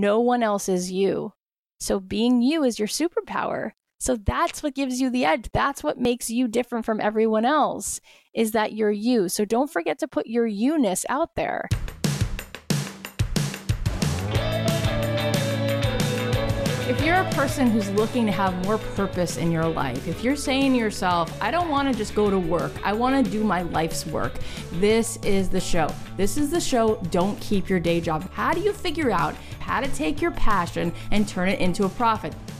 no one else is you. So being you is your superpower. So that's what gives you the edge. That's what makes you different from everyone else is that you're you. So don't forget to put your you-ness out there. You're a person who's looking to have more purpose in your life, if you're saying to yourself, I don't want to just go to work, I want to do my life's work, this is the show. This is the show, Don't Keep Your Day Job. How do you figure out how to take your passion and turn it into a profit?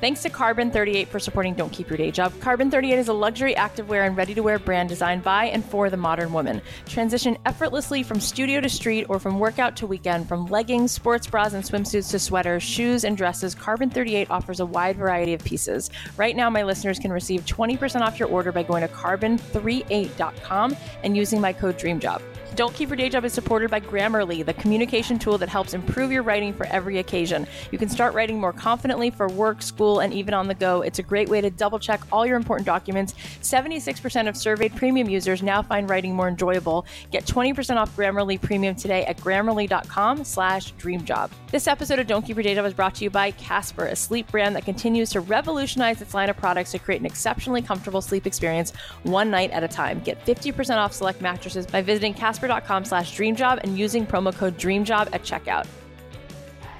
Thanks to Carbon 38 for supporting Don't Keep Your Day Job. Carbon 38 is a luxury activewear and ready to wear brand designed by and for the modern woman. Transition effortlessly from studio to street or from workout to weekend, from leggings, sports bras, and swimsuits to sweaters, shoes, and dresses. Carbon 38 offers a wide variety of pieces. Right now, my listeners can receive 20% off your order by going to carbon38.com and using my code DREAMJOB. Don't Keep Your Day Job is supported by Grammarly, the communication tool that helps improve your writing for every occasion. You can start writing more confidently for work, school, and even on the go. It's a great way to double check all your important documents. 76% of surveyed premium users now find writing more enjoyable. Get 20% off Grammarly Premium today at grammarly.com slash dreamjob. This episode of Don't Keep Your Job is brought to you by Casper, a sleep brand that continues to revolutionize its line of products to create an exceptionally comfortable sleep experience one night at a time. Get 50% off select mattresses by visiting Casper casper.com slash dreamjob and using promo code dreamjob at checkout.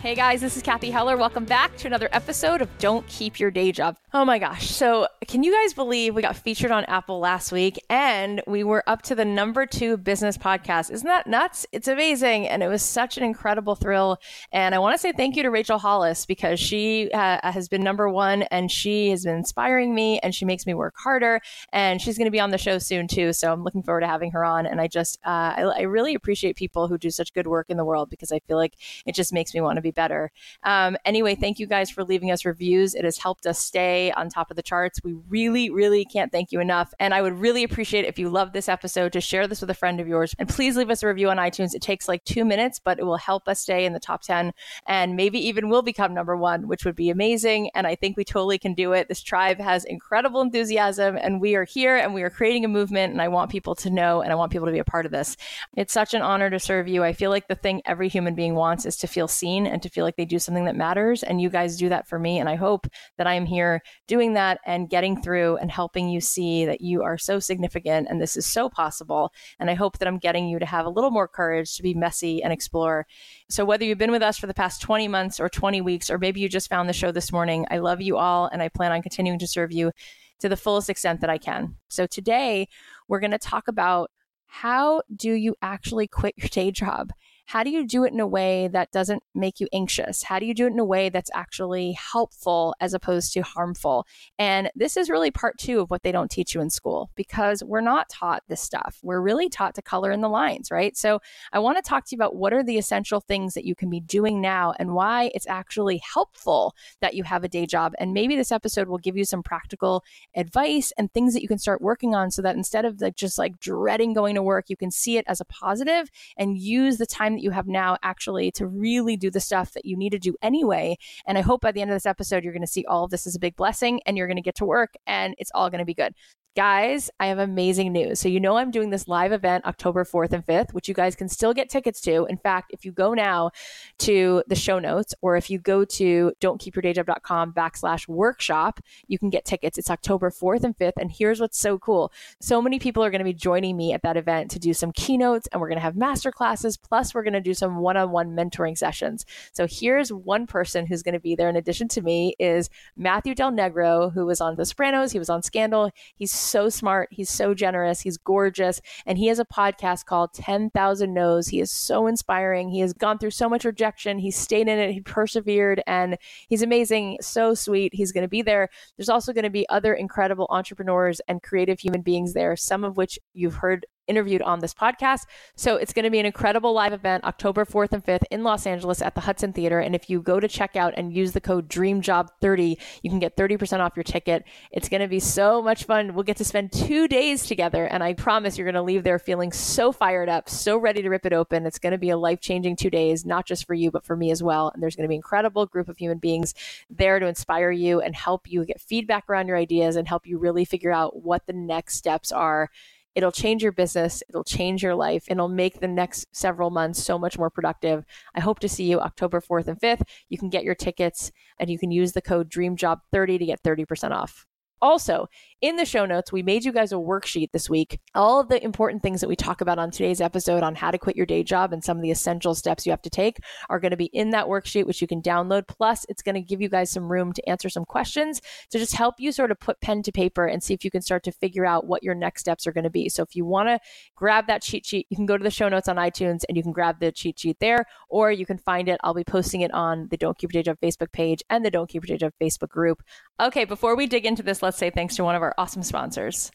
Hey guys, this is Cathy Heller. Welcome back to another episode of Don't Keep Your Day Job. Oh my gosh. So, can you guys believe we got featured on Apple last week and we were up to the number two business podcast? Isn't that nuts? It's amazing. And it was such an incredible thrill. And I want to say thank you to Rachel Hollis because she uh, has been number one and she has been inspiring me and she makes me work harder. And she's going to be on the show soon too. So, I'm looking forward to having her on. And I just, uh, I, I really appreciate people who do such good work in the world because I feel like it just makes me want to be be better. Um, anyway, thank you guys for leaving us reviews. It has helped us stay on top of the charts. We really, really can't thank you enough. And I would really appreciate if you love this episode to share this with a friend of yours. And please leave us a review on iTunes. It takes like two minutes, but it will help us stay in the top 10 and maybe even will become number one, which would be amazing. And I think we totally can do it. This tribe has incredible enthusiasm and we are here and we are creating a movement. And I want people to know and I want people to be a part of this. It's such an honor to serve you. I feel like the thing every human being wants is to feel seen and and to feel like they do something that matters. And you guys do that for me. And I hope that I am here doing that and getting through and helping you see that you are so significant and this is so possible. And I hope that I'm getting you to have a little more courage to be messy and explore. So, whether you've been with us for the past 20 months or 20 weeks, or maybe you just found the show this morning, I love you all and I plan on continuing to serve you to the fullest extent that I can. So, today we're going to talk about how do you actually quit your day job? How do you do it in a way that doesn't make you anxious? How do you do it in a way that's actually helpful as opposed to harmful? And this is really part two of what they don't teach you in school because we're not taught this stuff. We're really taught to color in the lines, right? So I want to talk to you about what are the essential things that you can be doing now and why it's actually helpful that you have a day job. And maybe this episode will give you some practical advice and things that you can start working on so that instead of like just like dreading going to work, you can see it as a positive and use the time that you have now actually to really do the stuff that you need to do anyway. And I hope by the end of this episode, you're going to see all of this as a big blessing and you're going to get to work and it's all going to be good. Guys, I have amazing news. So, you know, I'm doing this live event October 4th and 5th, which you guys can still get tickets to. In fact, if you go now to the show notes or if you go to don'tkeepyourdayjob.com backslash workshop, you can get tickets. It's October 4th and 5th. And here's what's so cool so many people are going to be joining me at that event to do some keynotes, and we're going to have master classes. Plus, we're going to do some one on one mentoring sessions. So, here's one person who's going to be there in addition to me is Matthew Del Negro, who was on The Sopranos. He was on Scandal. He's so smart. He's so generous. He's gorgeous. And he has a podcast called 10,000 No's. He is so inspiring. He has gone through so much rejection. He stayed in it. He persevered and he's amazing. So sweet. He's going to be there. There's also going to be other incredible entrepreneurs and creative human beings there, some of which you've heard interviewed on this podcast. So it's going to be an incredible live event October 4th and 5th in Los Angeles at the Hudson Theater. And if you go to checkout and use the code DREAMJOB30, you can get 30% off your ticket. It's going to be so much fun. We'll get to spend two days together. And I promise you're going to leave there feeling so fired up, so ready to rip it open. It's going to be a life changing two days, not just for you, but for me as well. And there's going to be an incredible group of human beings there to inspire you and help you get feedback around your ideas and help you really figure out what the next steps are It'll change your business. It'll change your life. It'll make the next several months so much more productive. I hope to see you October 4th and 5th. You can get your tickets and you can use the code DREAMJOB30 to get 30% off. Also, in the show notes, we made you guys a worksheet this week. All of the important things that we talk about on today's episode on how to quit your day job and some of the essential steps you have to take are going to be in that worksheet, which you can download. Plus, it's going to give you guys some room to answer some questions to just help you sort of put pen to paper and see if you can start to figure out what your next steps are going to be. So, if you want to grab that cheat sheet, you can go to the show notes on iTunes and you can grab the cheat sheet there, or you can find it. I'll be posting it on the Don't Keep Your Day Job Facebook page and the Don't Keep Your Day Job Facebook group. Okay, before we dig into this, let's say thanks to one of our awesome sponsors.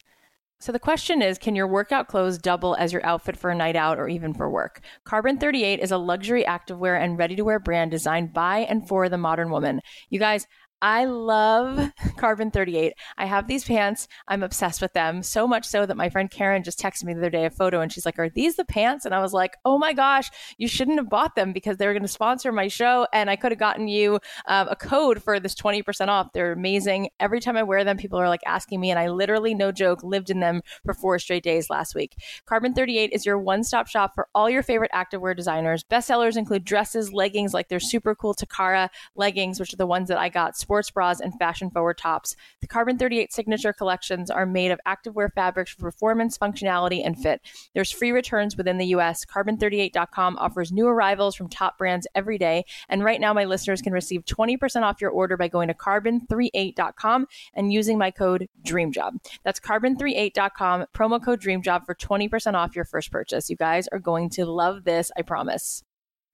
So the question is Can your workout clothes double as your outfit for a night out or even for work? Carbon 38 is a luxury activewear and ready to wear brand designed by and for the modern woman. You guys, I love Carbon 38. I have these pants. I'm obsessed with them so much so that my friend Karen just texted me the other day a photo and she's like, Are these the pants? And I was like, Oh my gosh, you shouldn't have bought them because they were going to sponsor my show. And I could have gotten you um, a code for this 20% off. They're amazing. Every time I wear them, people are like asking me. And I literally, no joke, lived in them for four straight days last week. Carbon 38 is your one stop shop for all your favorite activewear designers. Bestsellers include dresses, leggings, like their super cool Takara leggings, which are the ones that I got bras, and fashion forward tops. The Carbon 38 signature collections are made of activewear fabrics for performance, functionality, and fit. There's free returns within the US. Carbon38.com offers new arrivals from top brands every day. And right now, my listeners can receive 20% off your order by going to carbon38.com and using my code DREAMJOB. That's carbon38.com, promo code DREAMJOB for 20% off your first purchase. You guys are going to love this, I promise.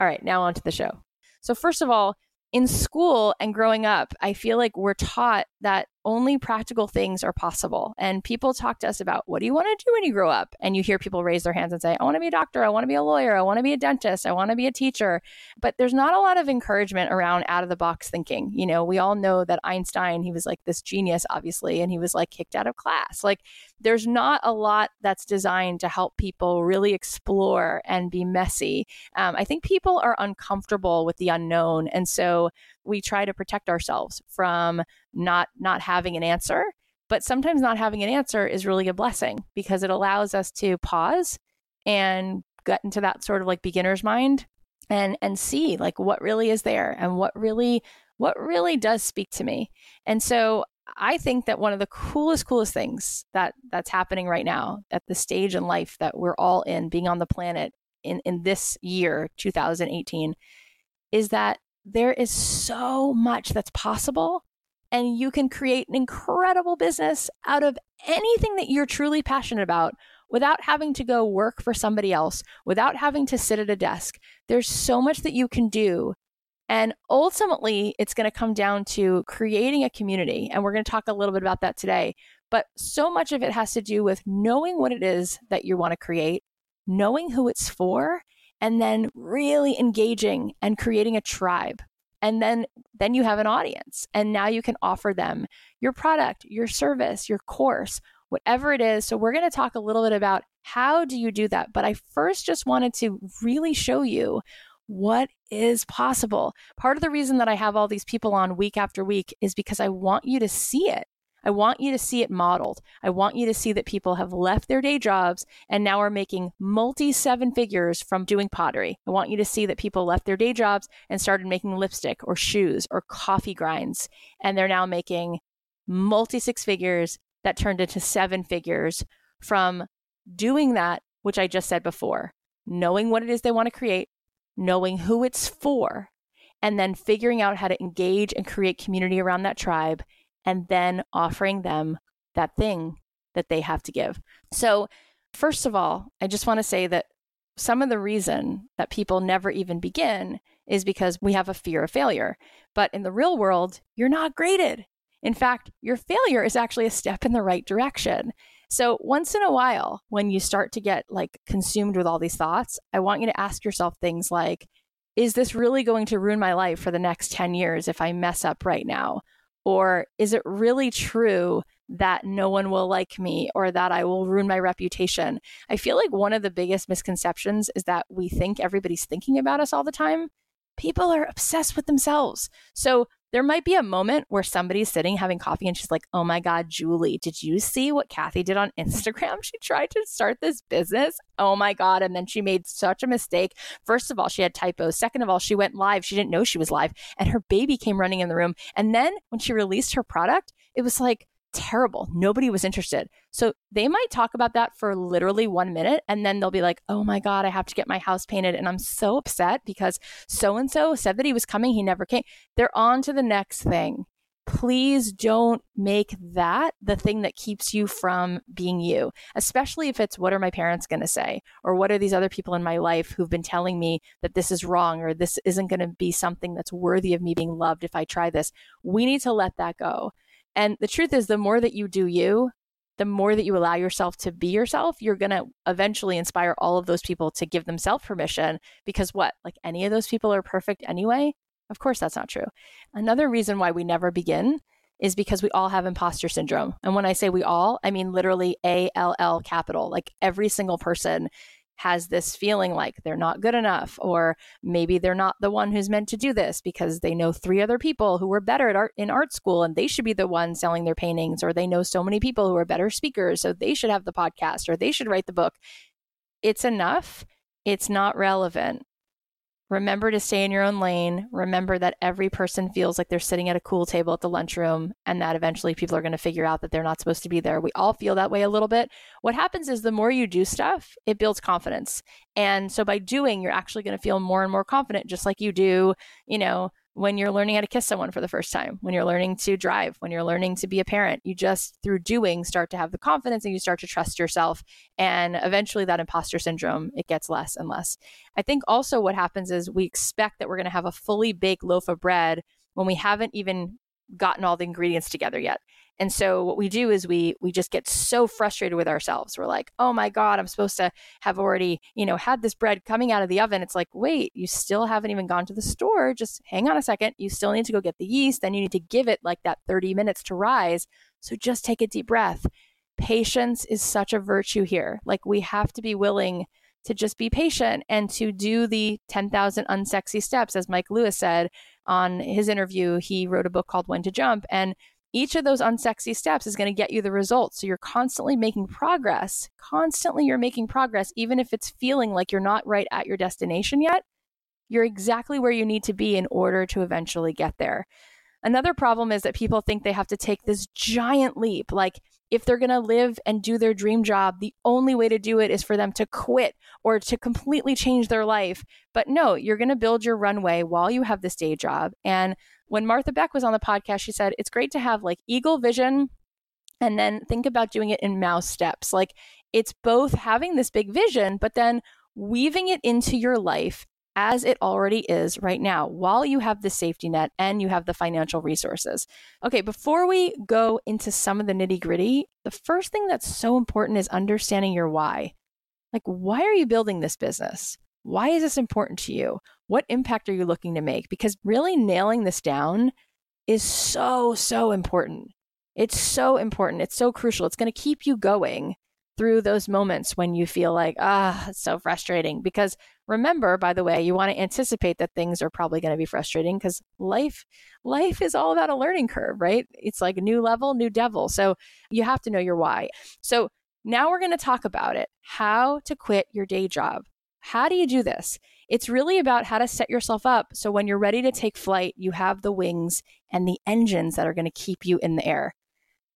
All right, now on to the show. So, first of all, in school and growing up, I feel like we're taught that only practical things are possible. And people talk to us about what do you want to do when you grow up? And you hear people raise their hands and say, I want to be a doctor, I want to be a lawyer, I want to be a dentist, I want to be a teacher. But there's not a lot of encouragement around out of the box thinking. You know, we all know that Einstein, he was like this genius, obviously, and he was like kicked out of class. Like, there's not a lot that's designed to help people really explore and be messy. Um, I think people are uncomfortable with the unknown. And so we try to protect ourselves from not not having an answer. But sometimes not having an answer is really a blessing because it allows us to pause and get into that sort of like beginner's mind and and see like what really is there and what really what really does speak to me. And so i think that one of the coolest coolest things that that's happening right now at the stage in life that we're all in being on the planet in in this year 2018 is that there is so much that's possible and you can create an incredible business out of anything that you're truly passionate about without having to go work for somebody else, without having to sit at a desk. There's so much that you can do. And ultimately, it's going to come down to creating a community. And we're going to talk a little bit about that today. But so much of it has to do with knowing what it is that you want to create, knowing who it's for, and then really engaging and creating a tribe. And then then you have an audience and now you can offer them your product your service your course whatever it is. So we're going to talk a little bit about how do you do that but i first just wanted to really show you what is possible. Part of the reason that i have all these people on week after week is because i want you to see it I want you to see it modeled. I want you to see that people have left their day jobs and now are making multi seven figures from doing pottery. I want you to see that people left their day jobs and started making lipstick or shoes or coffee grinds. And they're now making multi six figures that turned into seven figures from doing that, which I just said before, knowing what it is they want to create, knowing who it's for, and then figuring out how to engage and create community around that tribe and then offering them that thing that they have to give. So, first of all, I just want to say that some of the reason that people never even begin is because we have a fear of failure. But in the real world, you're not graded. In fact, your failure is actually a step in the right direction. So, once in a while, when you start to get like consumed with all these thoughts, I want you to ask yourself things like, is this really going to ruin my life for the next 10 years if I mess up right now? Or is it really true that no one will like me or that I will ruin my reputation? I feel like one of the biggest misconceptions is that we think everybody's thinking about us all the time. People are obsessed with themselves. So there might be a moment where somebody's sitting having coffee and she's like, Oh my God, Julie, did you see what Cathy did on Instagram? She tried to start this business. Oh my God. And then she made such a mistake. First of all, she had typos. Second of all, she went live. She didn't know she was live and her baby came running in the room. And then when she released her product, it was like, terrible. Nobody was interested. So they might talk about that for literally one minute and then they'll be like, oh my God, I have to get my house painted. And I'm so upset because so and so said that he was coming. He never came. They're on to the next thing. Please don't make that the thing that keeps you from being you, especially if it's what are my parents going to say? Or what are these other people in my life who've been telling me that this is wrong or this isn't going to be something that's worthy of me being loved if I try this? We need to let that go and the truth is, the more that you do you, the more that you allow yourself to be yourself, you're going to eventually inspire all of those people to give themselves permission because what? Like any of those people are perfect anyway? Of course, that's not true. Another reason why we never begin is because we all have imposter syndrome. And when I say we all, I mean literally A L L capital. Like every single person has this feeling like they're not good enough, or maybe they're not the one who's meant to do this because they know three other people who were better at art in art school and they should be the one selling their paintings, or they know so many people who are better speakers, so they should have the podcast or they should write the book. It's enough. It's not relevant. Remember to stay in your own lane. Remember that every person feels like they're sitting at a cool table at the lunchroom and that eventually people are going to figure out that they're not supposed to be there. We all feel that way a little bit. What happens is the more you do stuff, it builds confidence. And so by doing, you're actually going to feel more and more confident, just like you do, you know, when you're learning how to kiss someone for the first time, when you're learning to drive, when you're learning to be a parent. You just, through doing, start to have the confidence and you start to trust yourself. And eventually, that imposter syndrome, it gets less and less. I think also what happens is we expect that we're going to have a fully baked loaf of bread when we haven't even gotten all the ingredients together yet. And so what we do is we we just get so frustrated with ourselves. We're like, "Oh my god, I'm supposed to have already, you know, had this bread coming out of the oven." It's like, "Wait, you still haven't even gone to the store. Just hang on a second. You still need to go get the yeast, then you need to give it like that 30 minutes to rise. So just take a deep breath. Patience is such a virtue here. Like we have to be willing to just be patient and to do the 10,000 unsexy steps as Mike Lewis said on his interview. He wrote a book called When to Jump and each of those unsexy steps is going to get you the results. So you're constantly making progress. Constantly, you're making progress, even if it's feeling like you're not right at your destination yet. You're exactly where you need to be in order to eventually get there. Another problem is that people think they have to take this giant leap. Like, if they're going to live and do their dream job, the only way to do it is for them to quit or to completely change their life. But no, you're going to build your runway while you have this day job. And when Martha Beck was on the podcast, she said it's great to have like eagle vision and then think about doing it in mouse steps. Like it's both having this big vision, but then weaving it into your life as it already is right now while you have the safety net and you have the financial resources. Okay, before we go into some of the nitty gritty, the first thing that's so important is understanding your why. Like, why are you building this business? Why is this important to you? What impact are you looking to make? Because really nailing this down is so, so important. It's so important. It's so crucial. It's going to keep you going through those moments when you feel like, ah, it's so frustrating. Because remember, by the way, you want to anticipate that things are probably going to be frustrating because life, life is all about a learning curve, right? It's like a new level, new devil. So you have to know your why. So now we're going to talk about it how to quit your day job. How do you do this? It's really about how to set yourself up so when you're ready to take flight, you have the wings and the engines that are going to keep you in the air.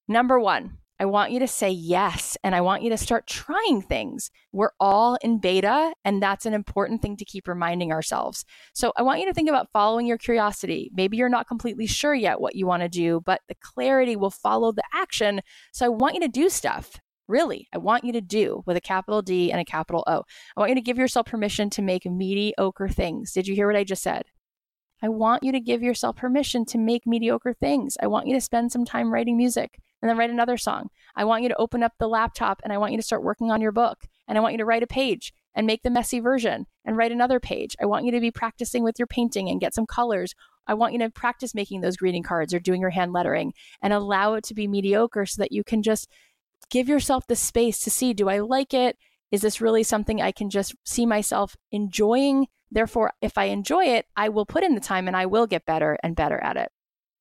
Number one, I want you to say yes and I want you to start trying things. We're all in beta, and that's an important thing to keep reminding ourselves. So I want you to think about following your curiosity. Maybe you're not completely sure yet what you want to do, but the clarity will follow the action. So I want you to do stuff really, I want you to do with a capital D and a capital O. I want you to give yourself permission to make mediocre things. Did you hear what I just said? I want you to give yourself permission to make mediocre things. I want you to spend some time writing music and then write another song. I want you to open up the laptop and I want you to start working on your book. And I want you to write a page and make the messy version and write another page. I want you to be practicing with your painting and get some colors. I want you to practice making those greeting cards or doing your hand lettering and allow it to be mediocre so that you can just give yourself the space to see do I like it? Is this really something I can just see myself enjoying? Therefore, if I enjoy it, I will put in the time and I will get better and better at it.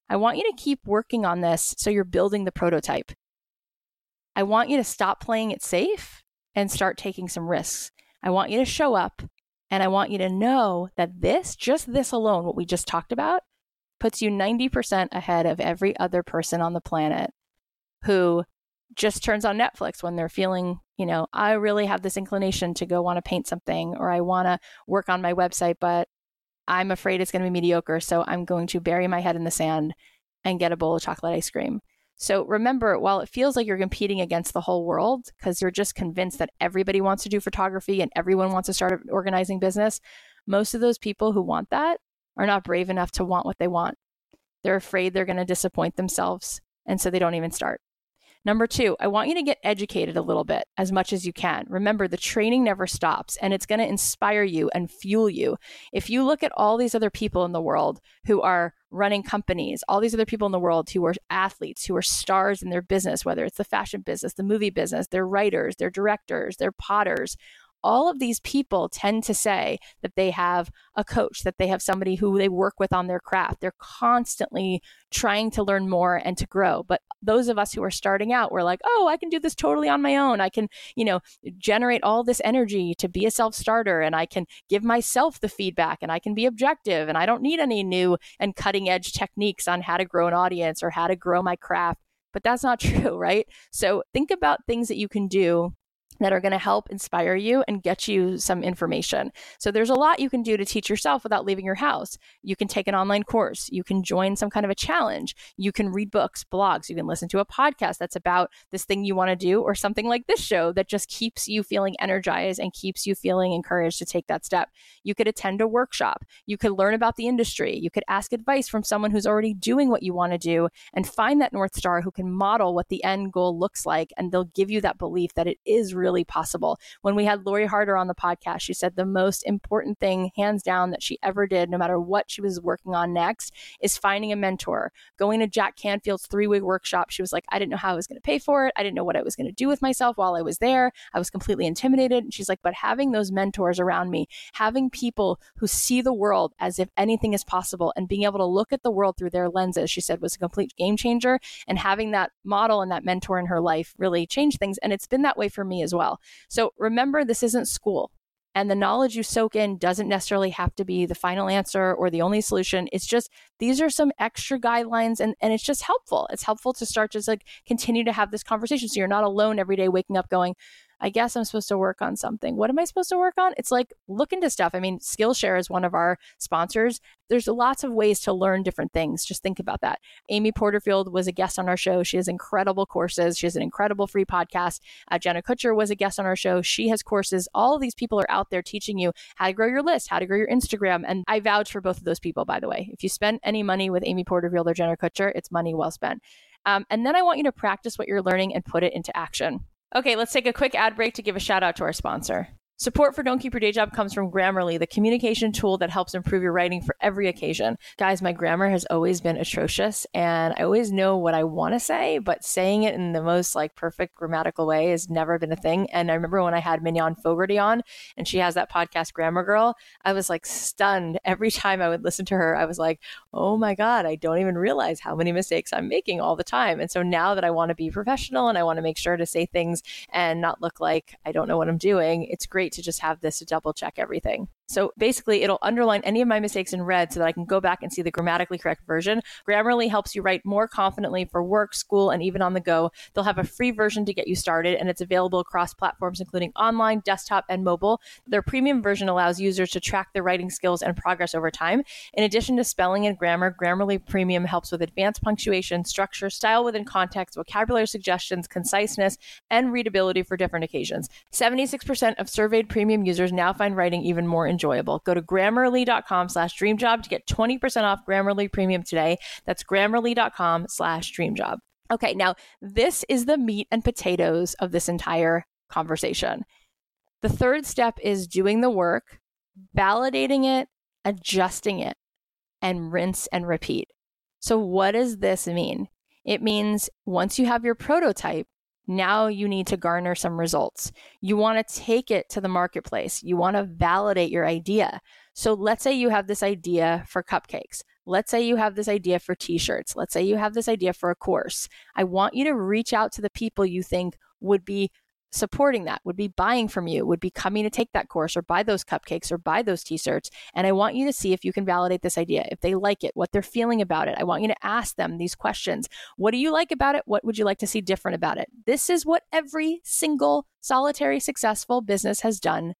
I want you to keep working on this so you're building the prototype. I want you to stop playing it safe and start taking some risks. I want you to show up and I want you to know that this, just this alone, what we just talked about, puts you 90% ahead of every other person on the planet who just turns on Netflix when they're feeling, you know, I really have this inclination to go want to paint something or I want to work on my website, but I'm afraid it's going to be mediocre. So I'm going to bury my head in the sand and get a bowl of chocolate ice cream. So remember, while it feels like you're competing against the whole world because you're just convinced that everybody wants to do photography and everyone wants to start an organizing business, most of those people who want that are not brave enough to want what they want. They're afraid they're going to disappoint themselves. And so they don't even start. Number two, I want you to get educated a little bit as much as you can. Remember, the training never stops and it's going to inspire you and fuel you. If you look at all these other people in the world who are running companies, all these other people in the world who are athletes, who are stars in their business, whether it's the fashion business, the movie business, they're writers, they're directors, they're potters, all of these people tend to say that they have a coach, that they have somebody who they work with on their craft. They're constantly trying to learn more and to grow. But those of us who are starting out, we're like, oh, I can do this totally on my own. I can, you know, generate all this energy to be a self starter and I can give myself the feedback and I can be objective and I don't need any new and cutting edge techniques on how to grow an audience or how to grow my craft. But that's not true, right? So think about things that you can do that are going to help inspire you and get you some information. So there's a lot you can do to teach yourself without leaving your house. You can take an online course, you can join some kind of a challenge, you can read books, blogs, you can listen to a podcast that's about this thing you want to do or something like this show that just keeps you feeling energized and keeps you feeling encouraged to take that step. You could attend a workshop, you could learn about the industry, you could ask advice from someone who's already doing what you want to do and find that north star who can model what the end goal looks like and they'll give you that belief that it is really possible. When we had Lori Harder on the podcast, she said the most important thing, hands down, that she ever did, no matter what she was working on next, is finding a mentor. Going to Jack Canfield's three week workshop, she was like, I didn't know how I was going to pay for it. I didn't know what I was going to do with myself while I was there. I was completely intimidated. And she's like, but having those mentors around me, having people who see the world as if anything is possible and being able to look at the world through their lenses, she said was a complete game changer. And having that model and that mentor in her life really changed things. And it's been that way for me as well. So remember, this isn't school. And the knowledge you soak in doesn't necessarily have to be the final answer or the only solution. It's just these are some extra guidelines and, and it's just helpful. It's helpful to start just like continue to have this conversation. So you're not alone every day waking up going, I guess I'm supposed to work on something. What am I supposed to work on? It's like look into stuff. I mean, Skillshare is one of our sponsors. There's lots of ways to learn different things. Just think about that. Amy Porterfield was a guest on our show. She has incredible courses. She has an incredible free podcast. Uh, Jenna Kutcher was a guest on our show. She has courses. All these people are out there teaching you how to grow your list, how to grow your Instagram. And I vouch for both of those people, by the way. If you spend any money with Amy Porterfield or Jenna Kutcher, it's money well spent. Um, and then I want you to practice what you're learning and put it into action. Okay, let's take a quick ad break to give a shout out to our sponsor. Support for Don't Keep Your Day Job comes from Grammarly, the communication tool that helps improve your writing for every occasion. Guys, my grammar has always been atrocious, and I always know what I want to say, but saying it in the most like perfect grammatical way has never been a thing. And I remember when I had Mignon Fogarty on, and she has that podcast Grammar Girl, I was like stunned every time I would listen to her. I was like, oh my god, I don't even realize how many mistakes I'm making all the time. And so now that I want to be professional and I want to make sure to say things and not look like I don't know what I'm doing, it's great to just have this to double check everything. So basically, it'll underline any of my mistakes in red so that I can go back and see the grammatically correct version. Grammarly helps you write more confidently for work, school, and even on the go. They'll have a free version to get you started, and it's available across platforms including online, desktop, and mobile. Their premium version allows users to track their writing skills and progress over time. In addition to spelling and grammar, Grammarly Premium helps with advanced punctuation, structure, style within context, vocabulary suggestions, conciseness, and readability for different occasions. 76% of surveyed premium users now find writing even more enjoyable. Go to grammarly.com slash dreamjob to get 20% off Grammarly Premium today. That's grammarly.com slash dreamjob. Okay, now this is the meat and potatoes of this entire conversation. The third step is doing the work, validating it, adjusting it, and rinse and repeat. So, what does this mean? It means once you have your prototype, now you need to garner some results. You want to take it to the marketplace. You want to validate your idea. So let's say you have this idea for cupcakes. Let's say you have this idea for t shirts. Let's say you have this idea for a course. I want you to reach out to the people you think would be supporting that, would be buying from you, would be coming to take that course or buy those cupcakes or buy those t shirts. And I want you to see if you can validate this idea, if they like it, what they're feeling about it. I want you to ask them these questions. What do you like about it? What would you like to see different about it? This is what every single solitary successful business has done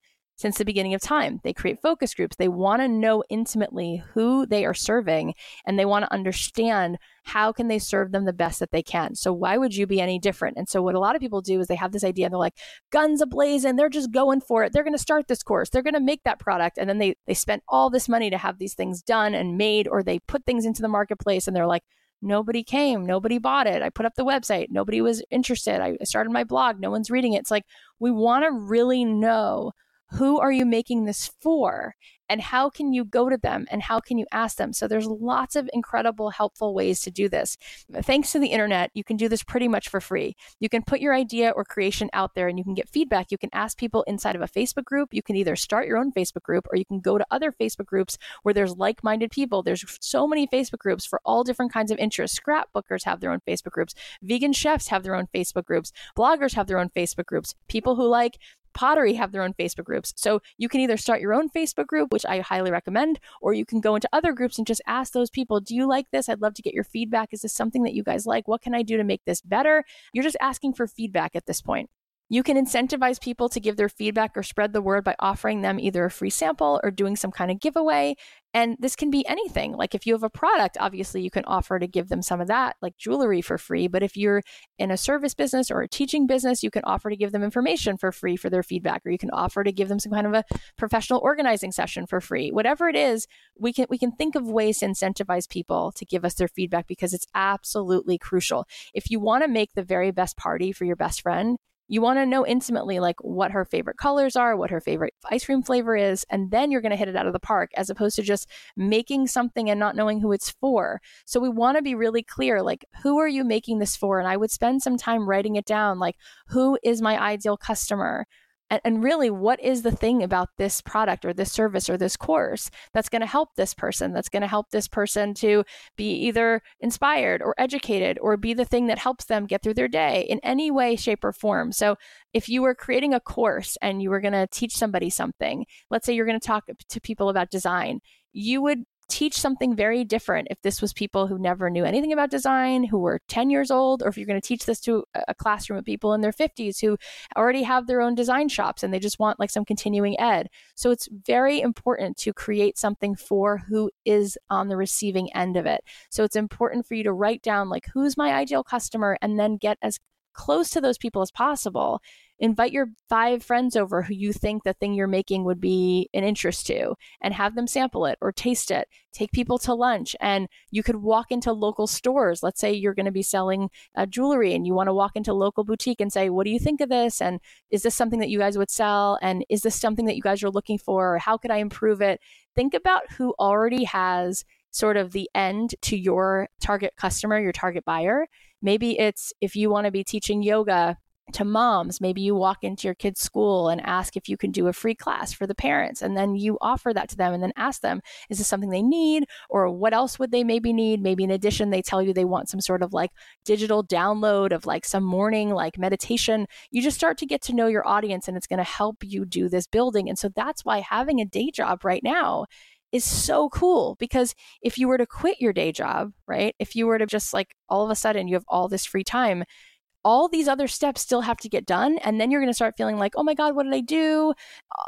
since the beginning of time. They create focus groups. They want to know intimately who they are serving and they want to understand how can they serve them the best that they can. So why would you be any different? And so what a lot of people do is they have this idea and they're like guns ablaze and they're just going for it. They're going to start this course. They're going to make that product and then they they spent all this money to have these things done and made or they put things into the marketplace and they're like nobody came nobody bought it i put up the website nobody was interested i started my blog no one's reading it it's like we want to really know who are you making this for? And how can you go to them and how can you ask them? So there's lots of incredible, helpful ways to do this. Thanks to the internet, you can do this pretty much for free. You can put your idea or creation out there and you can get feedback. You can ask people inside of a Facebook group. You can either start your own Facebook group or you can go to other Facebook groups where there's like minded people. There's so many Facebook groups for all different kinds of interests. Scrapbookers have their own Facebook groups, vegan chefs have their own Facebook groups, bloggers have their own Facebook groups, people who like Pottery have their own Facebook groups. So you can either start your own Facebook group, which I highly recommend, or you can go into other groups and just ask those people, do you like this? I'd love to get your feedback. Is this something that you guys like? What can I do to make this better? You're just asking for feedback at this point. You can incentivize people to give their feedback or spread the word by offering them either a free sample or doing some kind of giveaway. And this can be anything. Like if you have a product, obviously you can offer to give them some of that, like jewelry for free. But if you're in a service business or a teaching business, you can offer to give them information for free for their feedback, or you can offer to give them some kind of a professional organizing session for free. Whatever it is, we can we can think of ways to incentivize people to give us their feedback because it's absolutely crucial. If you want to make the very best party for your best friend, you want to know intimately like what her favorite colors are, what her favorite ice cream flavor is, and then you're going to hit it out of the park as opposed to just making something and not knowing who it's for. So we want to be really clear like who are you making this for? And I would spend some time writing it down like who is my ideal customer? And, and really, what is the thing about this product or this service or this course that's going to help this person? That's going to help this person to be either inspired or educated or be the thing that helps them get through their day in any way, shape, or form. So, if you were creating a course and you were going to teach somebody something, let's say you're going to talk to people about design, you would teach something very different if this was people who never knew anything about design, who were 10 years old, or if you're going to teach this to a classroom of people in their 50s who already have their own design shops and they just want like some continuing ed. So it's very important to create something for who is on the receiving end of it. So it's important for you to write down like who's my ideal customer and then get as close to those people as possible invite your five friends over who you think the thing you're making would be an interest to and have them sample it or taste it. Take people to lunch and you could walk into local stores. Let's say you're going to be selling uh, jewelry and you want to walk into local boutique and say what do you think of this? And is this something that you guys would sell? And is this something that you guys are looking for? Or how could i improve it? Think about who already has sort of the end to your target customer your target buyer maybe it's if you want to be teaching yoga to moms. Maybe you walk into your kid's school and ask if you can do a free class for the parents, and then you offer that to them and then ask them, is this something they need? Or what else would they maybe need? Maybe in addition, they tell you they want some sort of like digital download of like some morning like meditation. You just start to get to know your audience and it's going to help you do this building. And so that's why having a day job right now is so cool because if you were to quit your day job, right? If you were to just like all of a sudden you have all this free time, all these other steps still have to get done. And then you're going to start feeling like, oh my God, what did I do?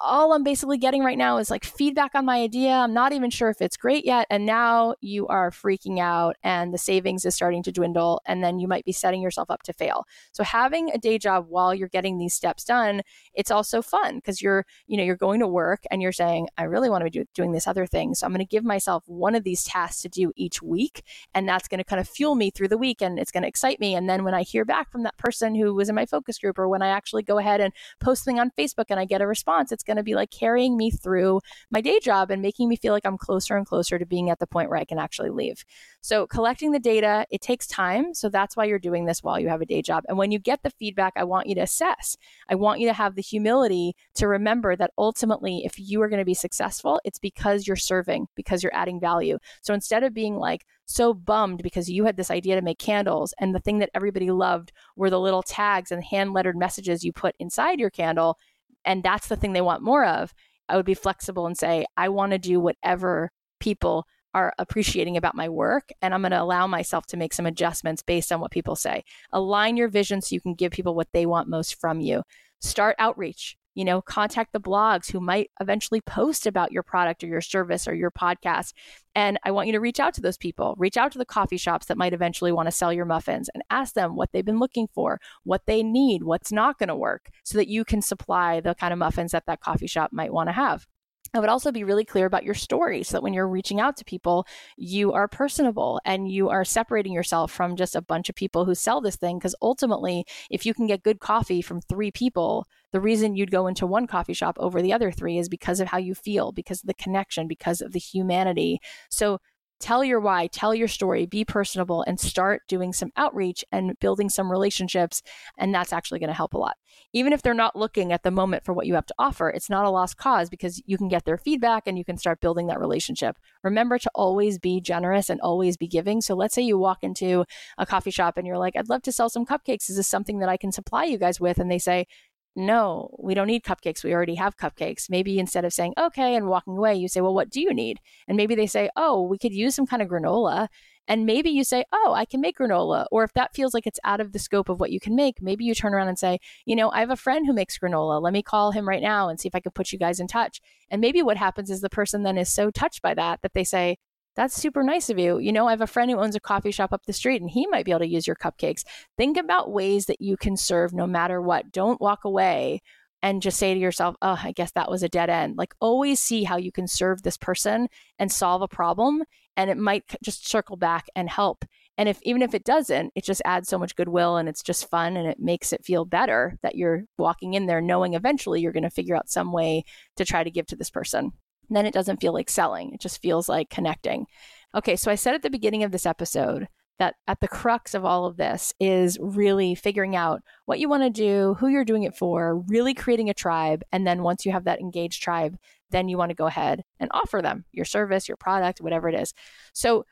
All I'm basically getting right now is like feedback on my idea. I'm not even sure if it's great yet. And now you are freaking out and the savings is starting to dwindle. And then you might be setting yourself up to fail. So having a day job while you're getting these steps done, it's also fun because you're, you know, you're going to work and you're saying, I really want to be do- doing this other thing. So I'm going to give myself one of these tasks to do each week. And that's going to kind of fuel me through the week and it's going to excite me. And then when I hear back from that person who was in my focus group or when I actually go ahead and post something on Facebook and I get a response, it's going to be like carrying me through my day job and making me feel like I'm closer and closer to being at the point where I can actually leave. So collecting the data, it takes time. So that's why you're doing this while you have a day job. And when you get the feedback, I want you to assess. I want you to have the humility to remember that ultimately, if you are going to be successful, it's because you're serving, because you're adding value. So instead of being like, so bummed because you had this idea to make candles and the thing that everybody loved were the little tags and hand lettered messages you put inside your candle and that's the thing they want more of. I would be flexible and say i want to do whatever people are appreciating about my work and i'm going to allow myself to make some adjustments based on what people say. Align your vision so you can give people what they want most from you. Start outreach you know, contact the blogs who might eventually post about your product or your service or your podcast. And I want you to reach out to those people, reach out to the coffee shops that might eventually want to sell your muffins and ask them what they've been looking for, what they need, what's not going to work, so that you can supply the kind of muffins that that coffee shop might want to have. I would also be really clear about your story so that when you're reaching out to people, you are personable and you are separating yourself from just a bunch of people who sell this thing. Because ultimately, if you can get good coffee from three people, the reason you'd go into one coffee shop over the other three is because of how you feel, because of the connection, because of the humanity. So tell your why, tell your story, be personable, and start doing some outreach and building some relationships. And that's actually going to help a lot. Even if they're not looking at the moment for what you have to offer, it's not a lost cause because you can get their feedback and you can start building that relationship. Remember to always be generous and always be giving. So let's say you walk into a coffee shop and you're like, I'd love to sell some cupcakes. Is this something that I can supply you guys with? And they say, no, we don't need cupcakes. We already have cupcakes. Maybe instead of saying, okay, and walking away, you say, well, what do you need? And maybe they say, oh, we could use some kind of granola. And maybe you say, oh, I can make granola. Or if that feels like it's out of the scope of what you can make, maybe you turn around and say, you know, I have a friend who makes granola. Let me call him right now and see if I can put you guys in touch. And maybe what happens is the person then is so touched by that that they say, that's super nice of you. You know, I have a friend who owns a coffee shop up the street and he might be able to use your cupcakes. Think about ways that you can serve no matter what. Don't walk away and just say to yourself, oh, I guess that was a dead end. Like, always see how you can serve this person and solve a problem. And it might just circle back and help. And if even if it doesn't, it just adds so much goodwill and it's just fun and it makes it feel better that you're walking in there knowing eventually you're going to figure out some way to try to give to this person then it doesn't feel like selling. It just feels like connecting. Okay, so I said at the beginning of this episode that at the crux of all of this is really figuring out what you want to do, who you're doing it for, really creating a tribe. And then once you have that engaged tribe, then you want to go ahead and offer them your service, your product, whatever it is. So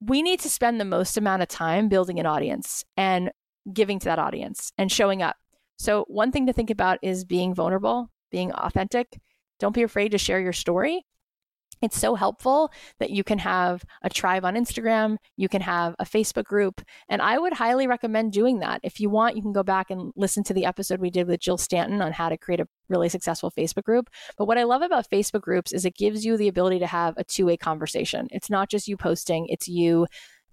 we need to spend the most amount of time building an audience and giving to that audience and showing up. So, one thing to think about is being vulnerable, being authentic, don't be afraid to share your story. It's so helpful that you can have a tribe on Instagram, you can have a Facebook group, and I would highly recommend doing that. If you want, you can go back and listen to the episode we did with Jill Stanton on how to create a really successful Facebook group. But what I love about Facebook groups is it gives you the ability to have a two way conversation. It's not just you posting, it's you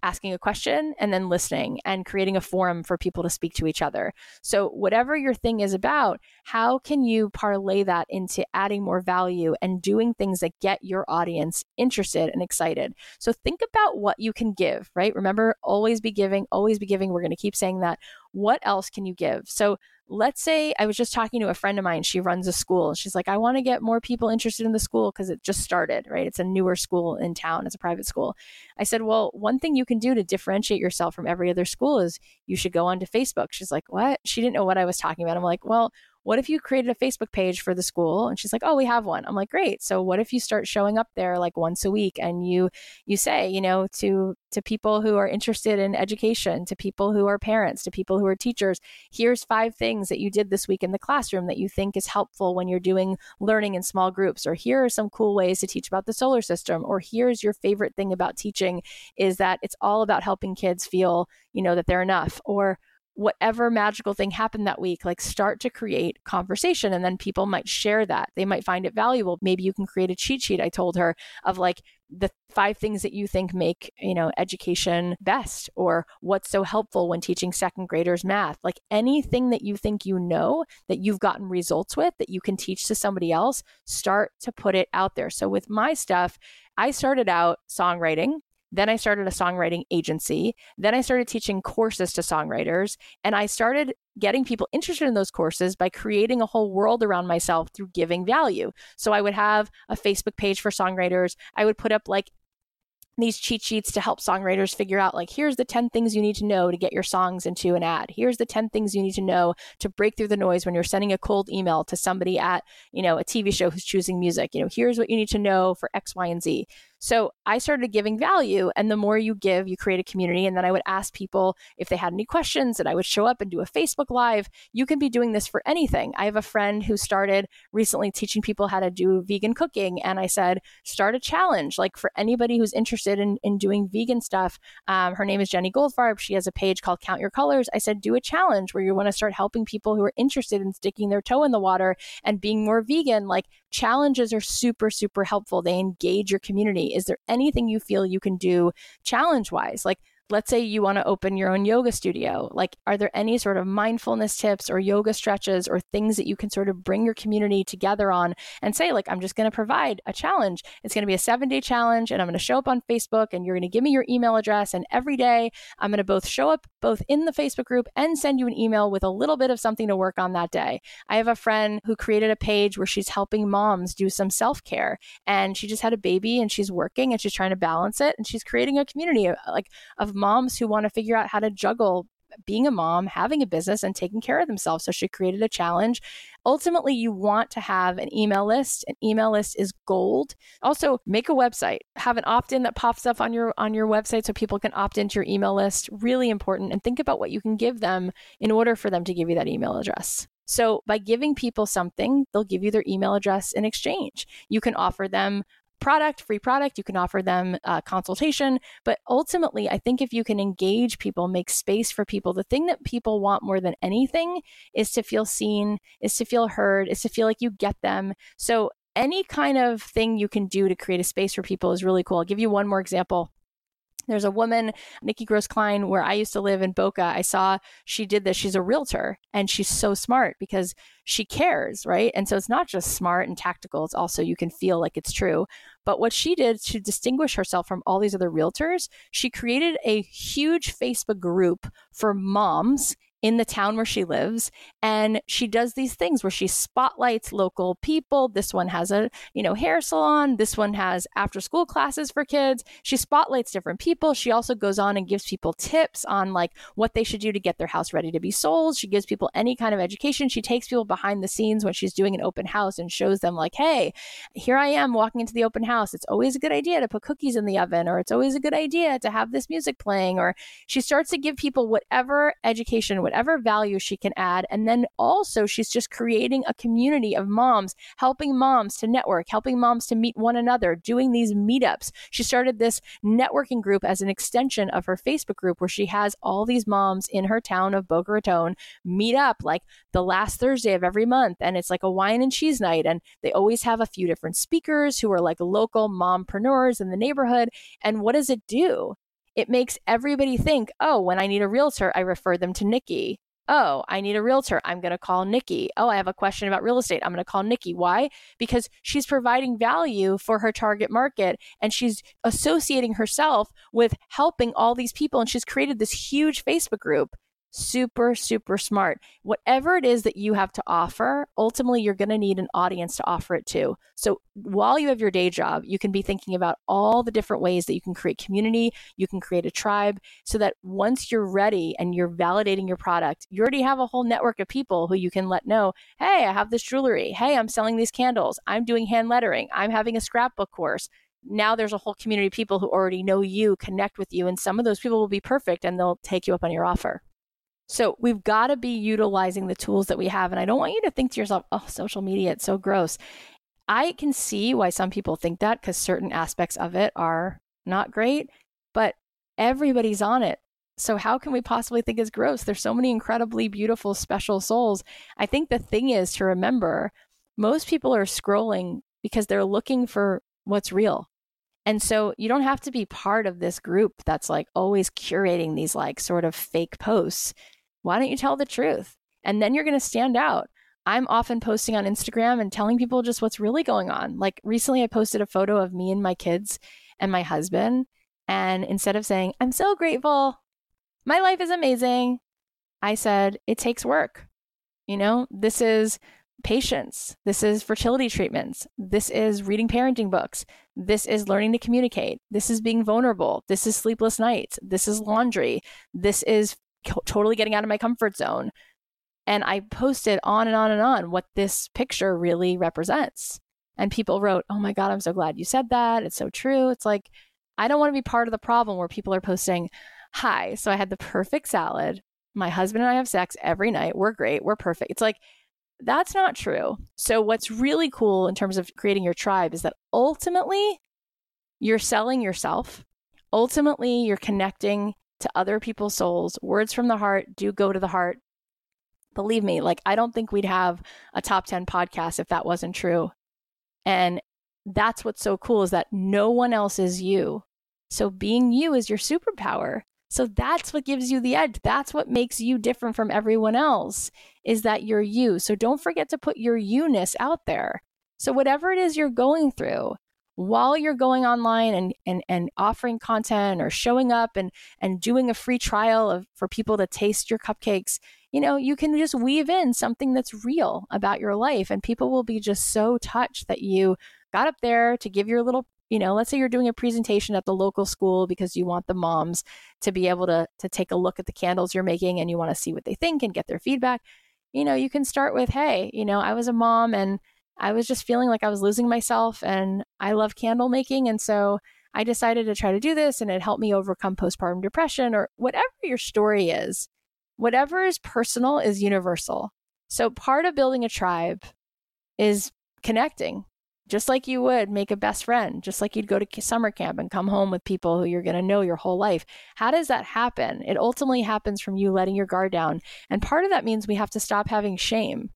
asking a question and then listening and creating a forum for people to speak to each other. So, whatever your thing is about, how can you parlay that into adding more value and doing things that get your audience interested and excited? So, think about what you can give, right? Remember, always be giving, always be giving. We're going to keep saying that. What else can you give? So, let's say I was just talking to a friend of mine. She runs a school. She's like, I want to get more people interested in the school because it just started, right? It's a newer school in town. It's a private school. I said, Well, one thing you can do to differentiate yourself from every other school is you should go onto Facebook. She's like, What? She didn't know what I was talking about. I'm like, Well, what if you created a Facebook page for the school? And she's like, oh, we have one. I'm like, great. So what if you start showing up there like once a week and you you say, you know, to to people who are interested in education, to people who are parents, to people who are teachers, here's five things that you did this week in the classroom that you think is helpful when you're doing learning in small groups, or here are some cool ways to teach about the solar system, or here's your favorite thing about teaching is that it's all about helping kids feel, you know, that they're enough, or whatever magical thing happened that week, like start to create conversation and then people might share that. They might find it valuable. Maybe you can create a cheat sheet, I told her, of like the five things that you think make, you know, education best or what's so helpful when teaching second graders math. Like anything that you think you know that you've gotten results with that you can teach to somebody else, start to put it out there. So with my stuff, I started out songwriting then I started a songwriting agency. Then I started teaching courses to songwriters. And I started getting people interested in those courses by creating a whole world around myself through giving value. So I would have a Facebook page for songwriters. I would put up like these cheat sheets to help songwriters figure out like here's the 10 things you need to know to get your songs into an ad here's the 10 things you need to know to break through the noise when you're sending a cold email to somebody at you know a tv show who's choosing music you know here's what you need to know for x y and z so I started giving value. And the more you give, you create a community. And then I would ask people if they had any questions and I would show up and do a Facebook Live. You can be doing this for anything. I have a friend who started recently teaching people how to do vegan cooking. And I said, start a challenge. Like for anybody who's interested in, in doing vegan stuff, um, her name is Jenny Goldfarb. She has a page called Count Your Colors. I said, do a challenge where you want to start helping people who are interested in sticking their toe in the water and being more vegan. Like challenges are super, super helpful. They engage your community. Is there anything you feel you can do challenge wise? Like, let's say you want to open your own yoga studio like are there any sort of mindfulness tips or yoga stretches or things that you can sort of bring your community together on and say like i'm just going to provide a challenge. It's going to be a seven day challenge and i'm going to show up on facebook and you're going to give me your email address and every day i'm going to both show up both in the facebook group and send you an email with a little bit of something to work on that day. I have a friend who created a page where she's helping moms do some self-care and she just had a baby and she's working and she's trying to balance it and she's creating a community of, like of moms who want to figure out how to juggle being a mom, having a business, and taking care of themselves. So she created a challenge. Ultimately, you want to have an email list. An email list is gold. Also, make a website. Have an opt-in that pops up on your on your website so people can opt into your email list. Really important. And think about what you can give them in order for them to give you that email address. So, by giving people something, they'll give you their email address in exchange. You can offer them product, free product. You can offer them a consultation. But ultimately, I think if you can engage people, make space for people, the thing that people want more than anything is to feel seen, is to feel heard, is to feel like you get them. So any kind of thing you can do to create a space for people is really cool. I'll give you one more example. There's a woman, Nikki Gross Klein, where I used to live in Boca. I saw she did this. She's a realtor and she's so smart because she cares, right? And so it's not just smart and tactical, it's also you can feel like it's true. But what she did to distinguish herself from all these other realtors, she created a huge Facebook group for moms in the town where she lives and she does these things where she spotlights local people. This one has a you know hair salon. This one has after school classes for kids. She spotlights different people. She also goes on and gives people tips on like what they should do to get their house ready to be sold. She gives people any kind of education. She takes people behind the scenes when she's doing an open house and shows them like hey here i am walking into the open house. It's always a good idea to put cookies in the oven or it's always a good idea to have this music playing or she starts to give people whatever education whatever value she can add. And then also, she's just creating a community of moms, helping moms to network, helping moms to meet one another, doing these meetups. She started this networking group as an extension of her Facebook group where she has all these moms in her town of Boca Raton meet up like the last Thursday of every month. And it's like a wine and cheese night. And they always have a few different speakers who are like local mompreneurs in the neighborhood. And what does it do? It makes everybody think, oh, when I need a realtor, I refer them to Nikki. Oh, I need a realtor. I'm going to call Nikki. Oh, I have a question about real estate. I'm going to call Nikki. Why? Because she's providing value for her target market and she's associating herself with helping all these people. And she's created this huge Facebook group super, super smart. Whatever it is that you have to offer, ultimately you're going to need an audience to offer it to. So while you have your day job, you can be thinking about all the different ways that you can create community, you can create a tribe, so that once you're ready and you're validating your product, you already have a whole network of people who you can let know hey, I have this jewelry. Hey, I'm selling these candles. I'm doing hand lettering. I'm having a scrapbook course now there's a whole community of people who already know you, connect with you, and some of those people will be perfect and they'll take you up on your offer. So we've got to be utilizing the tools that we have. And I don't want you to think to yourself, oh, social media, it's so gross. I can see why some people think that because certain aspects of it are not great, but everybody's on it So, how can we possibly think it's gross? There's so many incredibly beautiful, special souls. I think the thing is to remember most people are scrolling because they're looking for what's real. And so you don't have to be part of this group that's like always curating these like sort of fake posts. Why don't you tell the truth? And then you're going to stand out. I'm often posting on Instagram and telling people just what's really going on. Like recently, I posted a photo of me and my kids and my husband. And instead of saying, I'm so grateful, my life is amazing, I said, it takes work. You know, this is patience. This is fertility treatments. This is reading parenting books. This is learning to communicate. This is being vulnerable. This is sleepless nights. This is laundry. This is totally getting out of my comfort zone. And I posted on and on and on what this picture really represents. And people wrote, Oh my God, I'm so glad you said that. It's so true. It's like, I don't want to be part of the problem where people are posting, Hi, so I had the perfect salad. My husband and I have sex every night. We're great. We're perfect. It's like, that's not true. So, what's really cool in terms of creating your tribe is that ultimately you're selling yourself. Ultimately, you're connecting to other people's souls. Words from the heart do go to the heart. Believe me, like, I don't think we'd have a top 10 podcast if that wasn't true. And that's what's so cool is that no one else is you. So, being you is your superpower. So that's what gives you the edge. That's what makes you different from everyone else is that you're you. So don't forget to put your you-ness out there. So whatever it is you're going through, while you're going online and, and, and offering content or showing up and, and doing a free trial of for people to taste your cupcakes, you know, you can just weave in something that's real about your life. And people will be just so touched that you got up there to give your little you know let's say you're doing a presentation at the local school because you want the moms to be able to to take a look at the candles you're making and you want to see what they think and get their feedback. You know you can start with hey you know i was a mom and i was just feeling like i was losing myself and i love candle making and so i decided to try to do this and it helped me overcome postpartum depression or whatever your story is whatever is personal is universal so part of building a tribe is connecting just like you would make a best friend, just like you'd go to summer camp and come home with people who you're going to know your whole life. How does that happen? It ultimately happens from you letting your guard down. And part of that means we have to stop having shame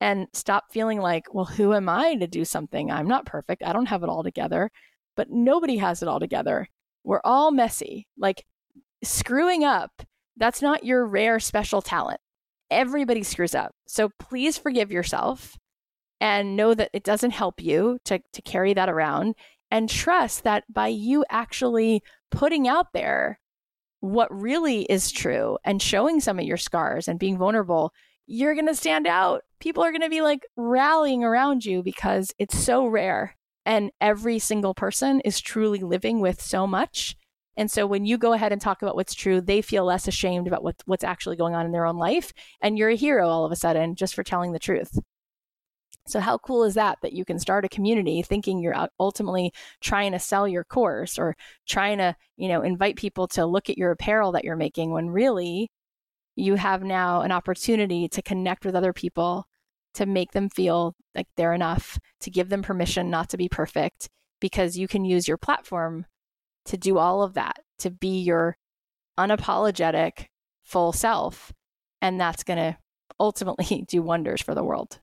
and stop feeling like, well, who am I to do something? I'm not perfect. I don't have it all together, but nobody has it all together. We're all messy. Like screwing up, that's not your rare special talent. Everybody screws up. So please forgive yourself and know that it doesn't help you to, to carry that around and trust that by you actually putting out there what really is true and showing some of your scars and being vulnerable, you're going to stand out. People are going to be like rallying around you because it's so rare. And every single person is truly living with so much. And so when you go ahead and talk about what's true, they feel less ashamed about what, what's actually going on in their own life. And you're a hero all of a sudden just for telling the truth. So, how cool is that? That you can start a community thinking you're ultimately trying to sell your course or trying to, you know, invite people to look at your apparel that you're making when really you have now an opportunity to connect with other people, to make them feel like they're enough, to give them permission not to be perfect, because you can use your platform to do all of that, to be your unapologetic full self. And that's going to ultimately do wonders for the world.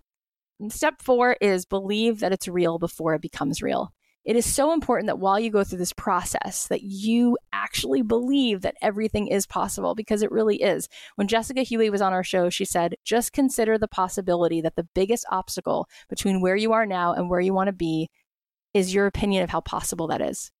Step four is believe that it's real before it becomes real. It is so important that while you go through this process that you actually believe that everything is possible because it really is. When Jessica Huie was on our show, she said, just consider the possibility that the biggest obstacle between where you are now and where you want to be is your opinion of how possible that is.